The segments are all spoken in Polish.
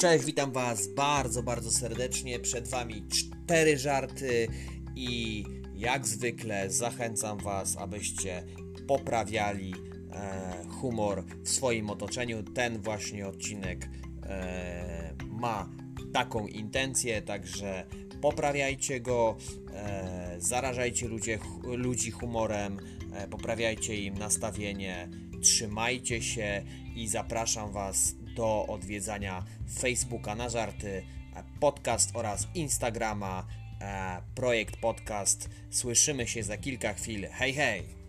Cześć, witam Was bardzo, bardzo serdecznie. Przed Wami cztery żarty i jak zwykle zachęcam Was, abyście poprawiali e, humor w swoim otoczeniu. Ten właśnie odcinek e, ma taką intencję, także poprawiajcie go, e, zarażajcie ludzie, ludzi humorem, e, poprawiajcie im nastawienie, trzymajcie się i zapraszam Was do odwiedzania Facebooka na żarty, e, podcast oraz Instagrama, e, projekt podcast. Słyszymy się za kilka chwil. Hej, hej!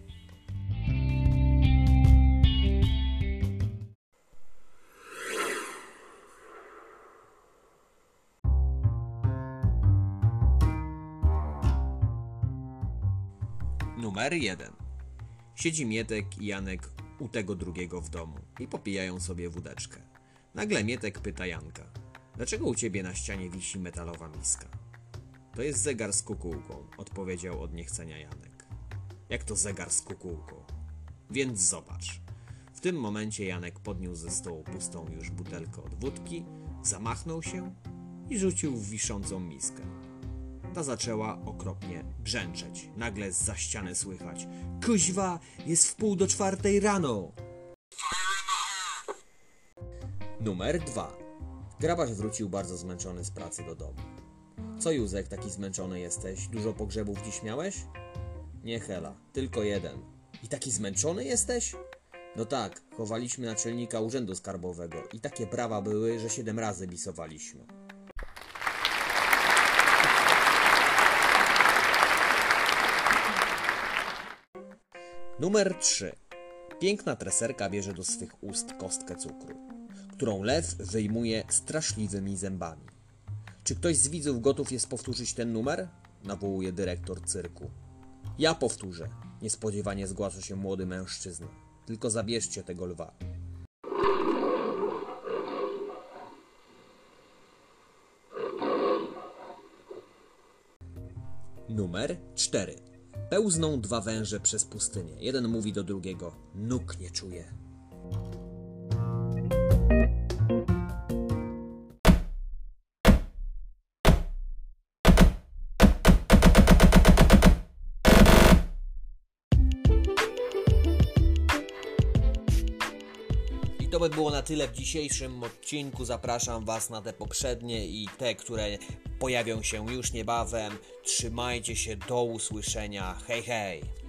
Numer 1. Siedzi Mietek i Janek u tego drugiego w domu i popijają sobie wódeczkę. Nagle Mietek pyta Janka: Dlaczego u ciebie na ścianie wisi metalowa miska? To jest zegar z kukułką, odpowiedział od niechcenia Janek. Jak to zegar z kukułką? Więc zobacz. W tym momencie Janek podniósł ze stołu pustą już butelkę od wódki, zamachnął się i rzucił w wiszącą miskę. Ta zaczęła okropnie brzęczeć. Nagle z za ściany słychać: Kuźwa, jest w pół do czwartej rano! Numer 2. Grabarz wrócił bardzo zmęczony z pracy do domu. Co Józek, taki zmęczony jesteś? Dużo pogrzebów dziś miałeś? Nie Hela, tylko jeden. I taki zmęczony jesteś? No tak, chowaliśmy naczelnika urzędu skarbowego i takie prawa były, że siedem razy bisowaliśmy. Numer 3. Piękna treserka bierze do swych ust kostkę cukru, którą lew wyjmuje straszliwymi zębami. Czy ktoś z widzów gotów jest powtórzyć ten numer? Nawołuje dyrektor cyrku. Ja powtórzę. Niespodziewanie zgłasza się młody mężczyzna. Tylko zabierzcie tego lwa. Numer 4. Pełzną dwa węże przez pustynię. Jeden mówi do drugiego: Nóg nie czuję. To by było na tyle w dzisiejszym odcinku. Zapraszam Was na te poprzednie i te, które pojawią się już niebawem. Trzymajcie się, do usłyszenia. Hej, hej!